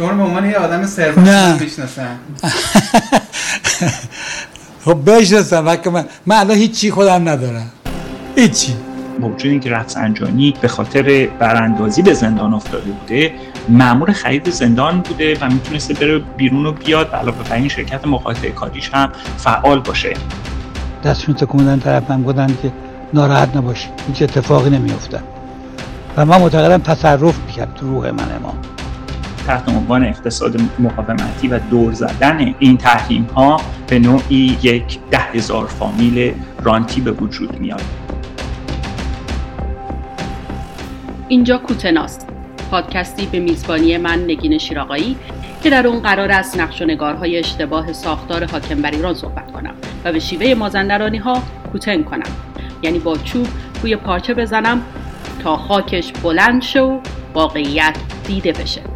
شما به عنوان یه آدم ثروتمند می‌شناسن خب بشناسم من من الان هیچی خودم ندارم. هیچی. موجود اینکه رفسنجانی به خاطر براندازی به زندان افتاده بوده معمور خرید زندان بوده و می‌تونسته بره بیرون و بیاد علاوه بر این شرکت مقاطعه کاریش هم فعال باشه. دستشون تکوندن طرف من بودن که ناراحت نباشی هیچ اتفاقی نمیافته و من معتقدم تصرف می‌کرد تو روح من امام. تحت عنوان اقتصاد مقاومتی و دور زدن این تحریم ها به نوعی یک ده هزار فامیل رانتی به وجود میاد. اینجا کوتناست. پادکستی به میزبانی من نگین شیراقایی که در اون قرار است نقش و نگارهای اشتباه ساختار حاکم بر ایران صحبت کنم و به شیوه مازندرانی ها کوتن کنم. یعنی با چوب روی پارچه بزنم تا خاکش بلند شه و واقعیت دیده بشه.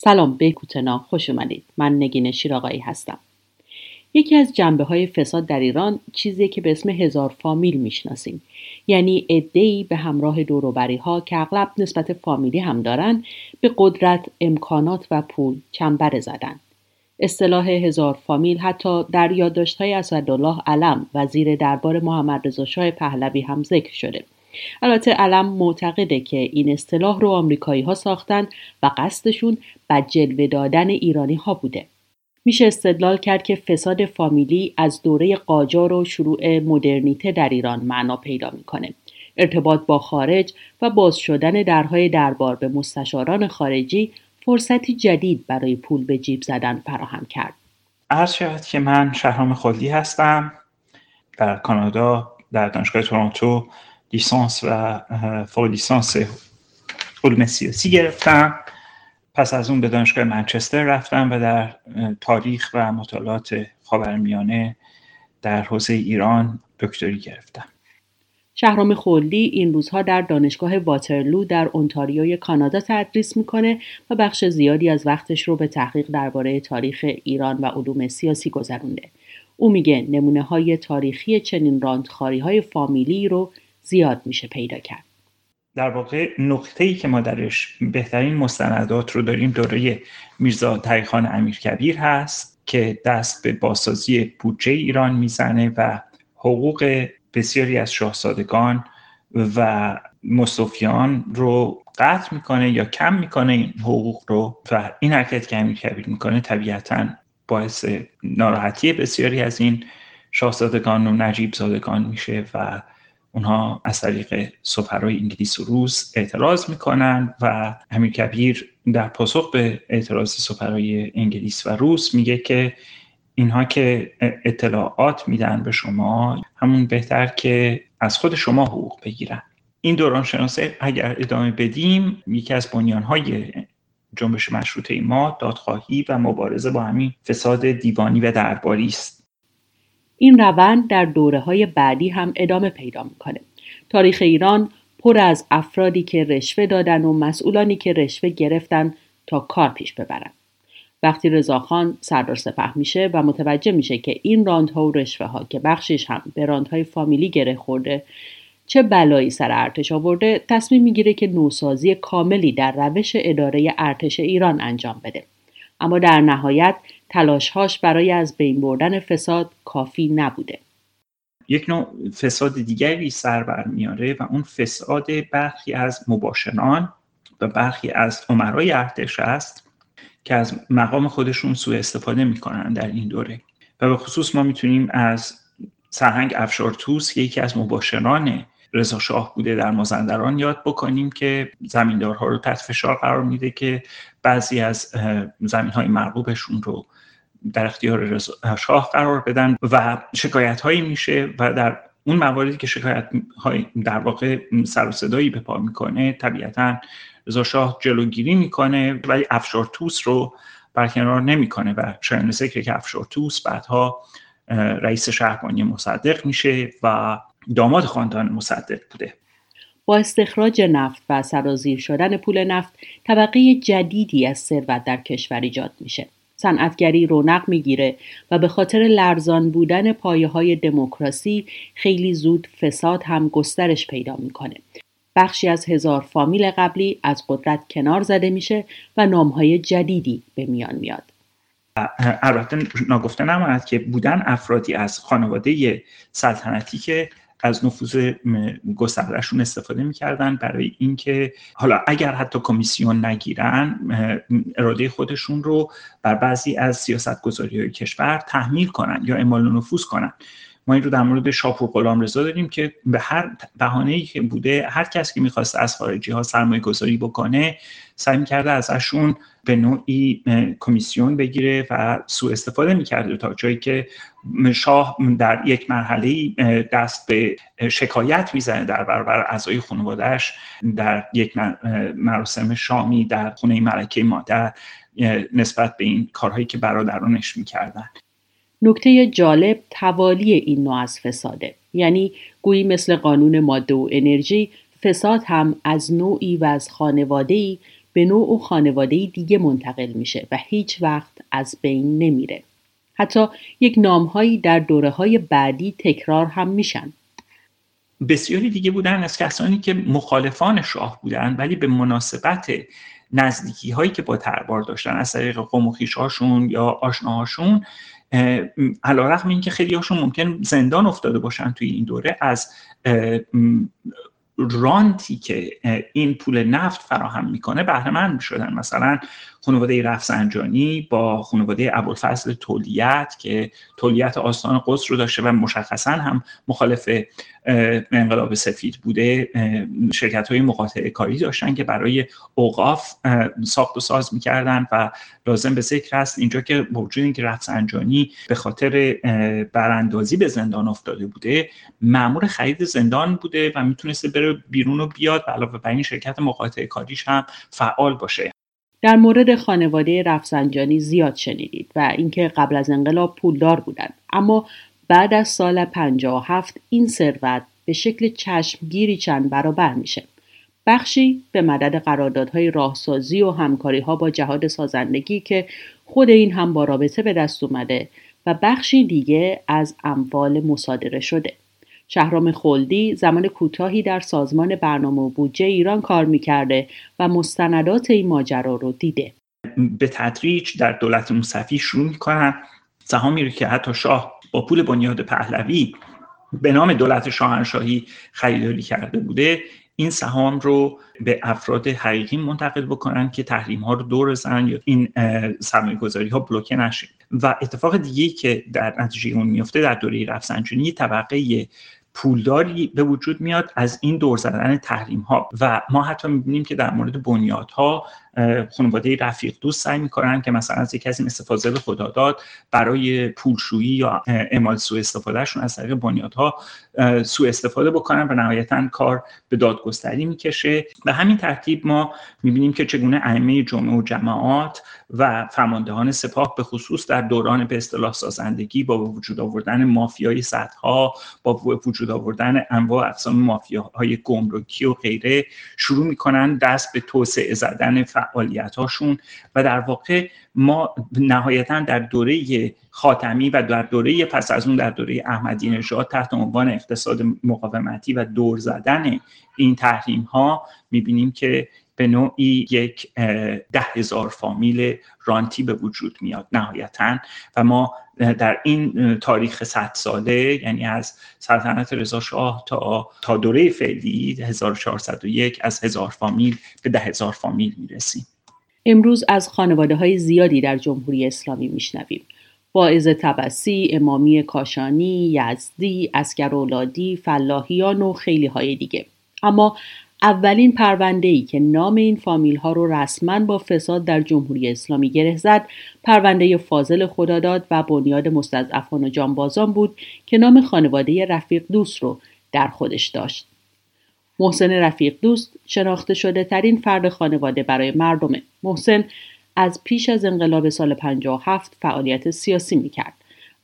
سلام به کوتنا. خوش اومدید. من نگین شیراقایی هستم. یکی از جنبه های فساد در ایران چیزی که به اسم هزار فامیل می‌شناسیم. یعنی ای به همراه دوروبری ها که اغلب نسبت فامیلی هم دارن به قدرت امکانات و پول چنبره زدن. اصطلاح هزار فامیل حتی در یادداشت‌های اسدالله علم وزیر دربار محمد رضا شاه پهلوی هم ذکر شده. البته علم معتقده که این اصطلاح رو آمریکایی ها ساختن و قصدشون به جلوه دادن ایرانی ها بوده. میشه استدلال کرد که فساد فامیلی از دوره قاجار و شروع مدرنیته در ایران معنا پیدا می‌کنه. ارتباط با خارج و باز شدن درهای دربار به مستشاران خارجی فرصتی جدید برای پول به جیب زدن فراهم کرد. عرض شود که من شهرام خلدی هستم. در کانادا در دانشگاه تورنتو لیسانس و فوق لیسانس علوم سیاسی گرفتم پس از اون به دانشگاه منچستر رفتم و در تاریخ و مطالعات خاورمیانه در حوزه ایران دکتری گرفتم شهرام خولدی این روزها در دانشگاه واترلو در اونتاریوی کانادا تدریس می‌کنه و بخش زیادی از وقتش رو به تحقیق درباره تاریخ ایران و علوم سیاسی گذرونده. او میگه نمونه های تاریخی چنین راندخاری های فامیلی رو زیاد میشه پیدا کرد. در واقع نقطه ای که ما درش بهترین مستندات رو داریم دوره میرزا تقیخان امیرکبیر هست که دست به بازسازی بودجه ایران می‌زنه و حقوق بسیاری از شاهزادگان و مصطفیان رو قطع می‌کنه یا کم می‌کنه این حقوق رو و این حرکت که امیر کبیر می‌کنه طبیعتا باعث ناراحتی بسیاری از این شاهزادگان و نجیب زادگان میشه و اونها از طریق سفرهای انگلیس و روس اعتراض می‌کنن و امیر کبیر در پاسخ به اعتراض سفرهای انگلیس و روس میگه که اینها که اطلاعات میدن به شما همون بهتر که از خود شما حقوق بگیرن. این دوران شناسه اگر ادامه بدیم یکی از بنیانهای جنبش مشروطه ما دادخواهی و مبارزه با همین فساد دیوانی و درباری است. این روند در دوره های بعدی هم ادامه پیدا می‌کنه. تاریخ ایران پر از افرادی که رشوه دادن و مسئولانی که رشوه گرفتن تا کار پیش ببرن. وقتی رضاخان سردار سپه میشه و متوجه میشه که این راندها و رشوه ها که بخشش هم به راندهای فامیلی گره خورده چه بلایی سر ارتش آورده تصمیم می‌گیره که نوسازی کاملی در روش اداره ارتش ایران انجام بده. اما در نهایت تلاشهاش برای از بین بردن فساد کافی نبوده. یک نوع فساد دیگری سر بر میاره و اون فساد برخی از مباشران و برخی از عمرای ارتش است که از مقام خودشون سوء استفاده می‌کنن در این دوره. و به خصوص ما می‌تونیم از سرهنگ افشارتوس که یکی از مباشران رضا شاه بوده در مازندران یاد بکنیم که زمیندارها رو تحت فشار قرار میده که بعضی از زمین های مرغوبشون رو در اختیار شاه قرار بدن و شکایت هایی میشه و در اون مواردی که شکایت های در واقع سر و صدایی به پا می‌کنه طبیعتا رضا شاه جلوگیری می‌کنه ولی افشار توس رو برکنار نمی‌کنه و شاید ذکر که افشار توس بعدها رئیس شهربانی مصدق میشه و داماد خاندان مصدق بوده. با استخراج نفت و سرازیر شدن پول نفت طبقه جدیدی از ثروت در کشور ایجاد میشه. صنعتگری رونق می‌گیره و به خاطر لرزان بودن پایه های دموکراسی خیلی زود فساد هم گسترش پیدا می‌کنه. بخشی از هزار فامیل قبلی از قدرت کنار زده میشه و نامهای جدیدی به میان میاد. البته ناگفته نماند که بودن افرادی از خانواده سلطنتی که از نفوذ گستردهشون استفاده می‌کردن برای اینکه حالا اگر حتی کمیسیون نگیرن اراده خودشون رو بر بعضی از سیاست گذاری های کشور تحمیل کنن یا اعمال نفوذ کنن. ما این رو در مورد شاپور غلام رضا داریم که به هر بهانه ای که بوده هر کس که می‌خواست از خارجی ها سرمایه گذاری بکنه سعی می‌کرده ازشون به نوعی کمیسیون بگیره و سوء استفاده می‌کرده تا جایی که شاه در یک مرحله دست به شکایت می‌زنه در برابر اعضای خانوادهش در یک مراسم شامی در خونه ملکه مادر نسبت به این کارهایی که برادرانش می‌کردن. نکته جالب توالی این نوع از فساده یعنی گویی مثل قانون ماده و انرژی فساد هم از نوعی و از خانواده‌ای به نوع و خانواده دیگه منتقل میشه و هیچ وقت از بین نمیره. حتی یک نامهایی در دوره های بعدی تکرار هم میشن. بسیاری دیگه بودن از کسانی که مخالفان شاه بودن ولی به مناسبت نزدیکی هایی که با تربار داشتن از طریق قوم و یا آشناهاشون علا رقم این که خیلی هاشون ممکن زندان افتاده باشن توی این دوره از رانتی که این پول نفت فراهم می‌کنه بهره مند شدن مثلا خانواده رفسنجانی با خانواده ابوالفضل تولیت که تولیت آستان قدس رو داشته و مشخصا هم مخالف انقلاب سفید بوده شرکت های مقاطع کاری داشتن که برای اوقاف ساخت و ساز می‌کردن و لازم به ذکر است اینجا که با وجود اینکه رفسنجانی به خاطر براندازی به زندان افتاده بوده معمور خرید زندان بوده و می‌تونسته بره بیرون و بیاد و علاوه بر این شرکت مقاطع کاریش هم فعال باشه. در مورد خانواده رفسنجانی زیاد شنیدید و اینکه قبل از انقلاب پولدار بودند. اما بعد از سال 57 این ثروت به شکل چشمگیری چند برابر میشه. بخشی به مدد قراردادهای راهسازی و همکاری ها با جهاد سازندگی که خود این هم با رابطه به دست اومده و بخشی دیگه از اموال مصادره شده. شهرام خلدی زمان کوتاهی در سازمان برنامه و بودجه ایران کار می‌کرده و مستندات این ماجرا رو دیده. به تدریج در دولت موسفی شروع می‌کنن سهامی رو که حتی شاه با پول بنیاد پهلوی به نام دولت شاهنشاهی خریداری کرده بوده این سهام رو به افراد حقیقی منتقل بکنن که تحریم ها رو دور بزنن یا این سرمایه گذاری ها بلوکه نشه. و اتفاق دیگه که در نتیجه اون میفته در دوره رفسنجانی طبقه پولداری به وجود میاد از این دور زدن تحریم ها و ما حتی می‌بینیم که در مورد بنیادها خانواده رفیق دوست سعی می‌کنن که مثلا از یک کسی مثل فاضل خداداد برای پولشویی یا اعمال سوء استفادهشون از طریق بنیادها سوء استفاده بکنن و نهایتا کار به دادگستری می‌کشه. به همین ترتیب ما می‌بینیم که چگونه ائمه جمعه و جماعات و فرماندهان سپاه به خصوص در دوران به اصطلاح سازندگی با وجود آوردن مافیای صدها با وجود آوردن انواع اقسام مافیاهای گمرکی و غیره شروع می‌کنن دست به توسعه زدن فعالیت هاشون و در واقع ما نهایتا در دوره خاتمی و در دوره پس از اون در دوره احمدی نژاد تحت عنوان اقتصاد مقاومتی و دور زدن این تحریم ها می‌بینیم که به نوعی یک ده هزار فامیل رانتی به وجود میاد نهایتا و ما در این تاریخ صد ساله یعنی از سلطنت رضا شاه تا تا دوره فعلی 1401 از هزار فامیل به ده هزار فامیل می‌رسیم. امروز از خانواده های زیادی در جمهوری اسلامی میشنویم. واعظ تبسی، امامی کاشانی، یزدی، اسکر اولادی، فلاحیان و خیلی های دیگه. اما اولین پرونده ای که نام این فامیل ها رو رسما با فساد در جمهوری اسلامی گره زد پرونده فاضل خداداد و بنیاد مستضعفان و جانبازان بود که نام خانواده رفیق دوست رو در خودش داشت. محسن رفیق دوست شناخته شده ترین فرد خانواده برای مردمه محسن از پیش از انقلاب سال 57 فعالیت سیاسی می‌کرد.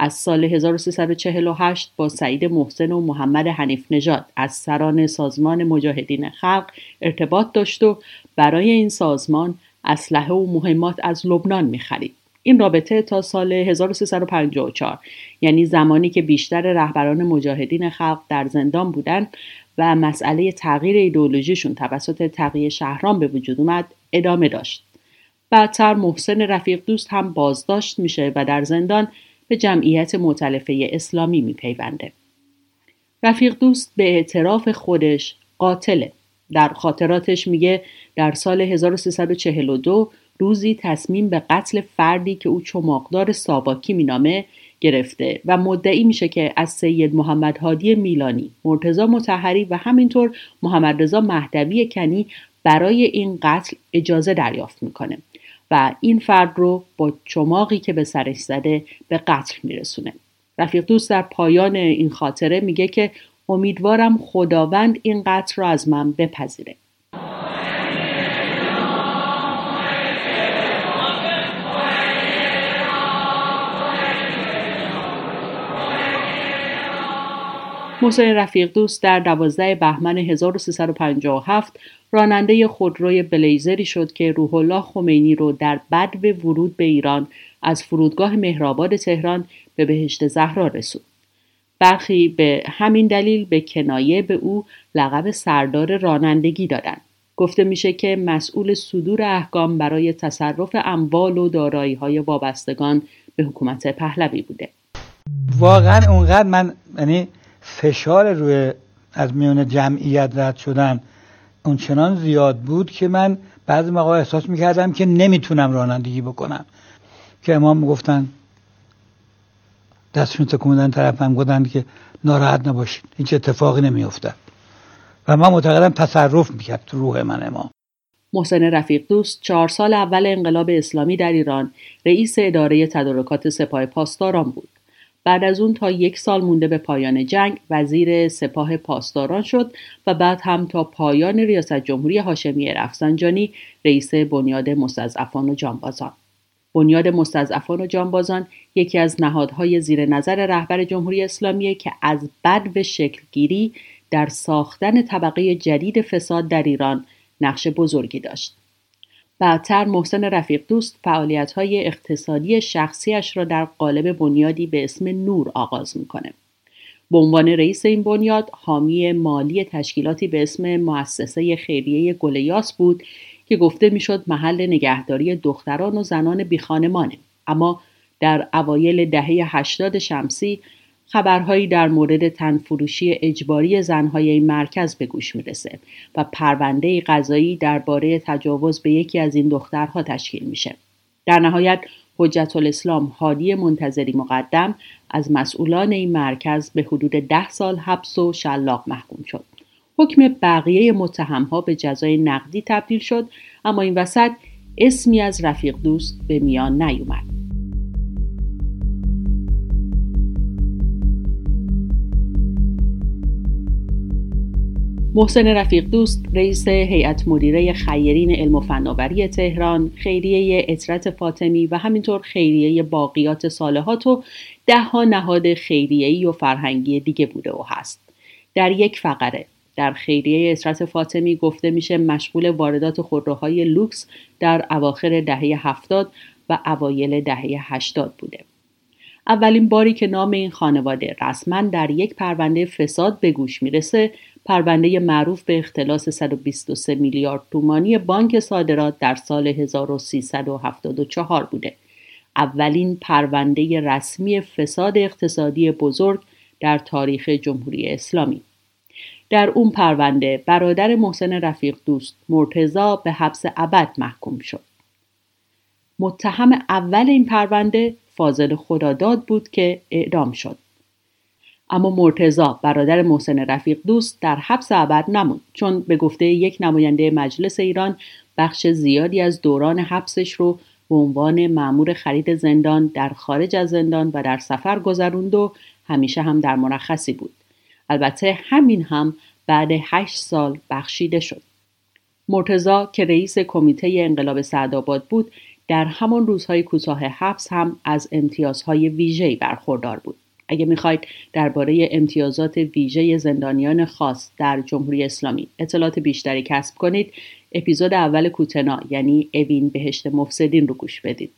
از سال 1348 با سعید محسن و محمد حنیف نژاد از سران سازمان مجاهدین خلق ارتباط داشت و برای این سازمان اسلحه و مهمات از لبنان می‌خرید. این رابطه تا سال 1354 یعنی زمانی که بیشتر رهبران مجاهدین خلق در زندان بودند و مسئله تغییر ایدئولوژیشون توسط تغییر شهران به وجود اومد ادامه داشت. بعدتر محسن رفیق دوست هم بازداشت میشه و در زندان به جمعیت مطلفه اسلامی میپیونده. رفیق دوست به اعتراف خودش قاتله. در خاطراتش میگه در سال 1342 روزی تصمیم به قتل فردی که او چماقدار ساباکی مینامه گرفته و مدعی میشه که از سید محمد هادی میلانی، مرتزا متحری و همینطور محمد رضا مهدوی کنی برای این قتل اجازه دریافت می‌کنه و این فرد رو با چماقی که به سرش زده به قتل میرسونه. رفیق دوست در پایان این خاطره میگه که امیدوارم خداوند این قتل را از من بپذیره. محسن رفیق دوست در 12 بهمن 1357 راننده خودروی بلیزری شد که روح الله خمینی رو در بد به ورود به ایران از فرودگاه مهرآباد تهران به بهشت زهرا رسوند. برخی به همین دلیل به کنایه به او لقب سردار رانندگی دادند. گفته میشه که مسئول صدور احکام برای تصرف اموال و دارایی های وابستگان به حکومت پهلوی بوده. واقعا اونقدر من یعنی فشار روی از میون جمعیت رد شدن اونچنان زیاد بود که من بعضی موقع احساس می‌کردم که نمی‌تونم رانندگی بکنم. که امام گفتن دستشون تکوندن طرفم گفتن که ناراحت نباشید. هیچ اتفاقی نمیافتد. و من معتقدم تصرف می‌کرد تو روح من امام. محسن رفیق دوست چهار سال اول انقلاب اسلامی در ایران. رئیس اداره تدارکات سپاه پاسداران بود. بعد از اون تا یک سال مونده به پایان جنگ وزیر سپاه پاسداران شد و بعد هم تا پایان ریاست جمهوری هاشمی رفسنجانی رئیس بنیاد مستضعفان و جانبازان. بنیاد مستضعفان و جانبازان یکی از نهادهای زیر نظر رهبر جمهوری اسلامی که از بد به شکلگیری در ساختن طبقه جدید فساد در ایران نقش بزرگی داشت. بعدتر محسن رفیق دوست فعالیت های اقتصادی شخصیش را در قالب بنیادی به اسم نور آغاز می‌کنه. به عنوان رئیس این بنیاد حامی مالی تشکیلاتی به اسم مؤسسه خیریه گلیاس بود که گفته می‌شد محل نگهداری دختران و زنان بیخانمانه اما در اوایل دهه 80 شمسی خبرهایی در مورد تنفروشی اجباری زنهای این مرکز به گوش می‌رسه و پرونده قضایی درباره تجاوز به یکی از این دخترها تشکیل میشه. در نهایت حجت الاسلام هادی منتظری مقدم از مسئولان این مرکز به حدود ده سال حبس و شلاق محکوم شد. حکم بقیه متهمها به جزای نقدی تبدیل شد اما این وسط اسمی از رفیق دوست به میان نیومد. محسن رفیق دوست رئیس هیئت مدیره خیرین علم و فناوری تهران خیریه اطرت فاطمی و همینطور خیریه باقیات صالحات و دهها نهاد خیریه‌ای و فرهنگی دیگه بوده و هست. در یک فقره در خیریه اطرت فاطمی گفته میشه مشغول واردات خودروهای لوکس در اواخر دهه هفتاد و اوایل دهه هشتاد بوده. اولین باری که نام این خانواده رسما در یک پرونده فساد به گوش می‌رسه پرونده معروف به اختلاس 123 میلیارد تومانی بانک صادرات در سال 1374 بوده. اولین پرونده رسمی فساد اقتصادی بزرگ در تاریخ جمهوری اسلامی. در اون پرونده برادر محسن رفیق دوست مرتزا به حبس ابد محکوم شد. متهم اول این پرونده فاضل خداداد بود که اعدام شد. اما مرتزا برادر محسن رفیق دوست در حبس ابد نموند چون به گفته یک نماینده مجلس ایران بخش زیادی از دوران حبسش رو به عنوان معمور خرید زندان در خارج از زندان و در سفر گذروند و همیشه هم در مرخصی بود البته همین هم بعد هشت سال بخشیده شد مرتزا که رئیس کمیته انقلاب سعدآباد بود در همان روزهای کوتاه حبس هم از امتیازهای ویژه‌ای برخوردار بود. اگه می‌خواید درباره امتیازات ویژه زندانیان خاص در جمهوری اسلامی اطلاعات بیشتری کسب کنید اپیزود اول کوتنا یعنی اوین بهشت مفسدین رو گوش بدید.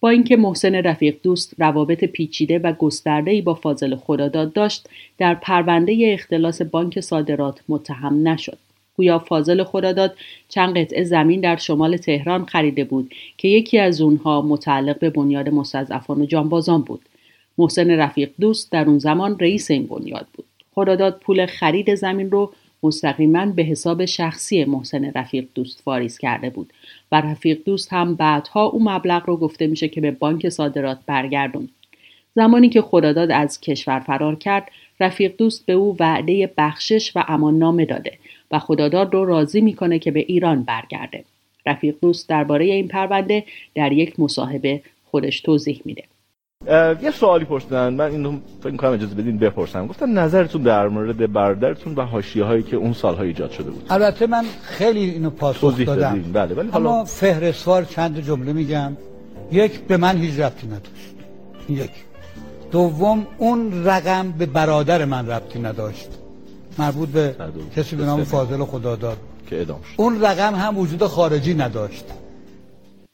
با اینکه محسن رفیق دوست روابط پیچیده و گسترده‌ای با فاضل خداداد داشت در پرونده اختلاس بانک صادرات متهم نشد. گویا فاضل خداداد چند قطعه زمین در شمال تهران خریده بود که یکی از اونها متعلق به بنیاد مستضعفان و جانبازان بود. محسن رفیق دوست در اون زمان رئیس این بنیاد بود. خداداد پول خرید زمین رو مستقیما به حساب شخصی محسن رفیق دوست واریز کرده بود و رفیق دوست هم بعدها او مبلغ رو گفته میشه که به بانک صادرات برگردون زمانی که خداداد از کشور فرار کرد رفیق دوست به او وعده بخشش و امان نامه داده و خداداد رو راضی می‌کنه که به ایران برگرده. رفیق دوست درباره این پرونده در یک مصاحبه خودش توضیح میده. یه سوالی پرسیدن. من اینو فکر کنم اجازه بدین بپرسم. گفتم نظرتون در مورد برادرتون و حاشیه هایی که اون سالها ایجاد شده بود. البته من خیلی اینو پاسخ دادم. بله ولی حالا فهرستوار چند جمله میگم. یک به من هیچ ربطی نداشت. یک. دوم اون رقم به برادر من ربطی نداشت. مربوط به کسی به نام فاضل خدا داد. که ادام شد. اون رقم هم وجود خارجی نداشت.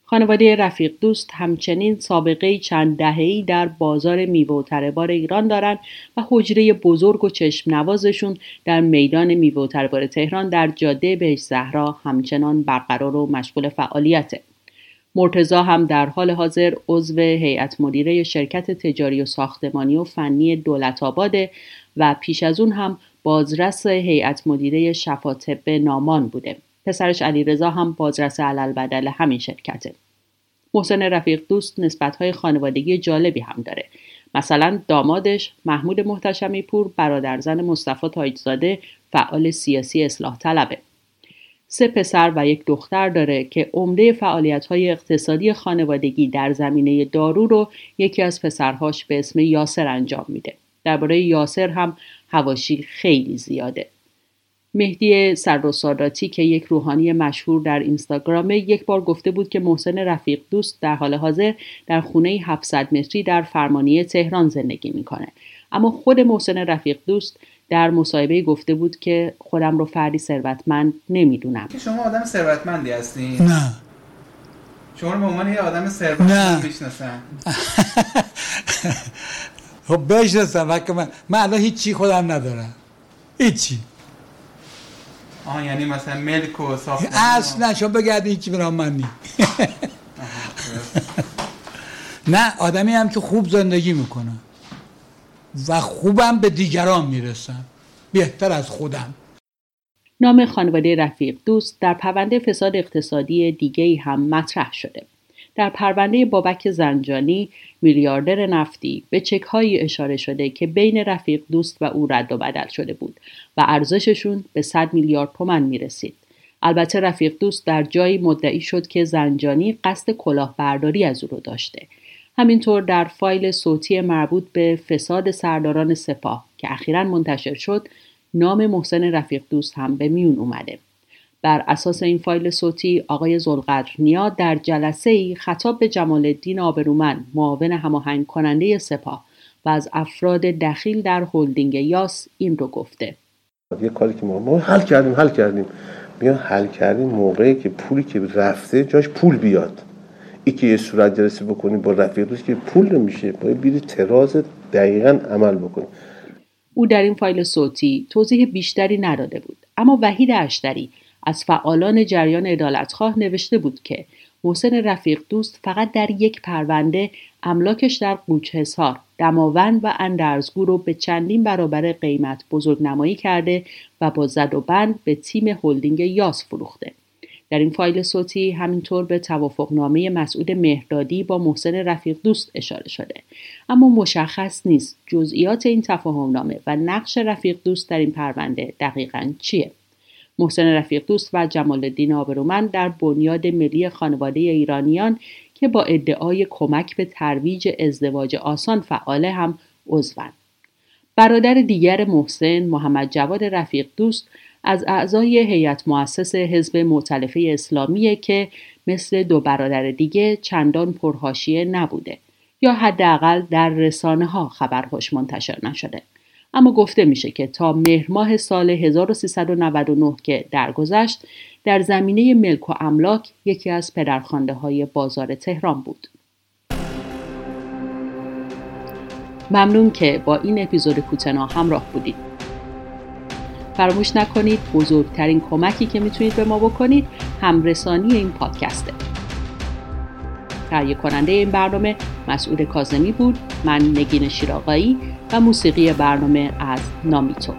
خانواده رفیق دوست همچنین سابقه چند دهه‌ای در بازار میوه و تربار ایران دارند و حجره بزرگ و چشم نوازشون در میدان میوه و تربار تهران در جاده بهش زهرا همچنان برقرار و مشغول فعالیته. مرتزا هم در حال حاضر عضو هیئت مدیره شرکت تجاری و ساختمانی و فنی دولت آباده و پیش از اون هم بازرس هیئت مدیره شفاطب نامان بوده. پسرش علیرضا هم بازرس علل بدل همین شرکته. محسن رفیق دوست نسبتهای خانوادگی جالبی هم داره. مثلا دامادش محمود محتشمی پور برادرزن مصطفی تاجزاده فعال سیاسی اصلاح طلبه. سه پسر و یک دختر داره که عمده فعالیت های اقتصادی خانوادگی در زمینه دارو رو یکی از پسرهاش به اسم یاسر انجام میده. درباره یاسر هم هواشی خیلی زیاده. مهدی سرروساداتی که یک روحانی مشهور در اینستاگرام یک بار گفته بود که محسن رفیق دوست در حال حاضر در خونه 700 متری در فرمانیه تهران زندگی می‌کنه. اما خود محسن رفیق دوست در مصاحبه گفته بود که خودم رو فردی ثروتمند نمی‌دونم. شما آدم ثروتمندی هستین نه. شما رو به عنوان یه آدم ثروتمند. می‌شناسن. خب بشناسم وقت من من الان هیچی خودم ندارم. هیچی. آها یعنی مثلا ملک و ساختمان. اصلا شما بگردی هیچی برام من نی نه آدمی هم که خوب زندگی می‌کنم و خوبم به دیگران می‌رسم. بهتر از خودم. نام خانواده رفیق دوست در پرونده فساد اقتصادی دیگه هم مطرح شده. در پرونده بابک زنجانی میلیاردر نفتی به چکهایی اشاره شده که بین رفیق دوست و او رد و بدل شده بود و ارزششون به 100 میلیارد تومن می رسید. البته رفیق دوست در جایی مدعی شد که زنجانی قصد کلاهبرداری از او رو داشته. همینطور در فایل صوتی مربوط به فساد سرداران سپاه که اخیرا منتشر شد نام محسن رفیق دوست هم به میون اومده. بر اساس این فایل صوتی آقای زلقدر نیا در جلسه ای خطاب به جمال الدین آبرومن معاون هماهنگ کننده سپاه و از افراد دخیل در هلدینگ یاس این رو گفته. یه کاری که ما, ما حل کردیم حل کردیم. میان حل کردیم موقعی که پولی که رفته جاش پول بیاد. ای که یه صورت جلسه بکنیم با رفیق دوست که پول نمیشه. باید بیری تراز دقیقا عمل بکنیم او در این فایل صوتی توضیح بیشتری نداده بود. اما وحید اشتری از فعالان جریان عدالتخواه نوشته بود که محسن رفیق دوست فقط در یک پرونده املاکش در قوچهسار دماوند و اندرزگو رو به چندین برابر قیمت بزرگ نمایی کرده و با زد و بند به تیم هلدینگ یاس فروخته. در این فایل صوتی همینطور به توافقنامه مسعود مهردادی با محسن رفیق دوست اشاره شده اما مشخص نیست جزئیات این تفاهمنامه و نقش رفیق دوست در این پرونده دقیقا چیه محسن رفیق دوست و جمال الدین آبرومند در بنیاد ملی خانواده ایرانیان که با ادعای کمک به ترویج ازدواج آسان فعاله هم عضوند. برادر دیگر محسن محمد جواد رفیق دوست از اعضای هیئت مؤسس حزب معتلفه اسلامیه که مثل دو برادر دیگه چندان پرهاشیه نبوده یا حداقل در رسانه ها خبرهاش منتشر نشده. اما گفته میشه که تا مهر ماه سال 1399 که درگذشت در زمینه ملک و املاک یکی از پدرخوانده های بازار تهران بود. ممنون که با این اپیزود کوتنا همراه بودید. فراموش نکنید بزرگترین کمکی که می‌تونید به ما بکنید همرسانی این پادکسته. تهیه کننده این برنامه مسعود کازمی بود. من نگین شیراقایی و موسیقی برنامه از نامیتو.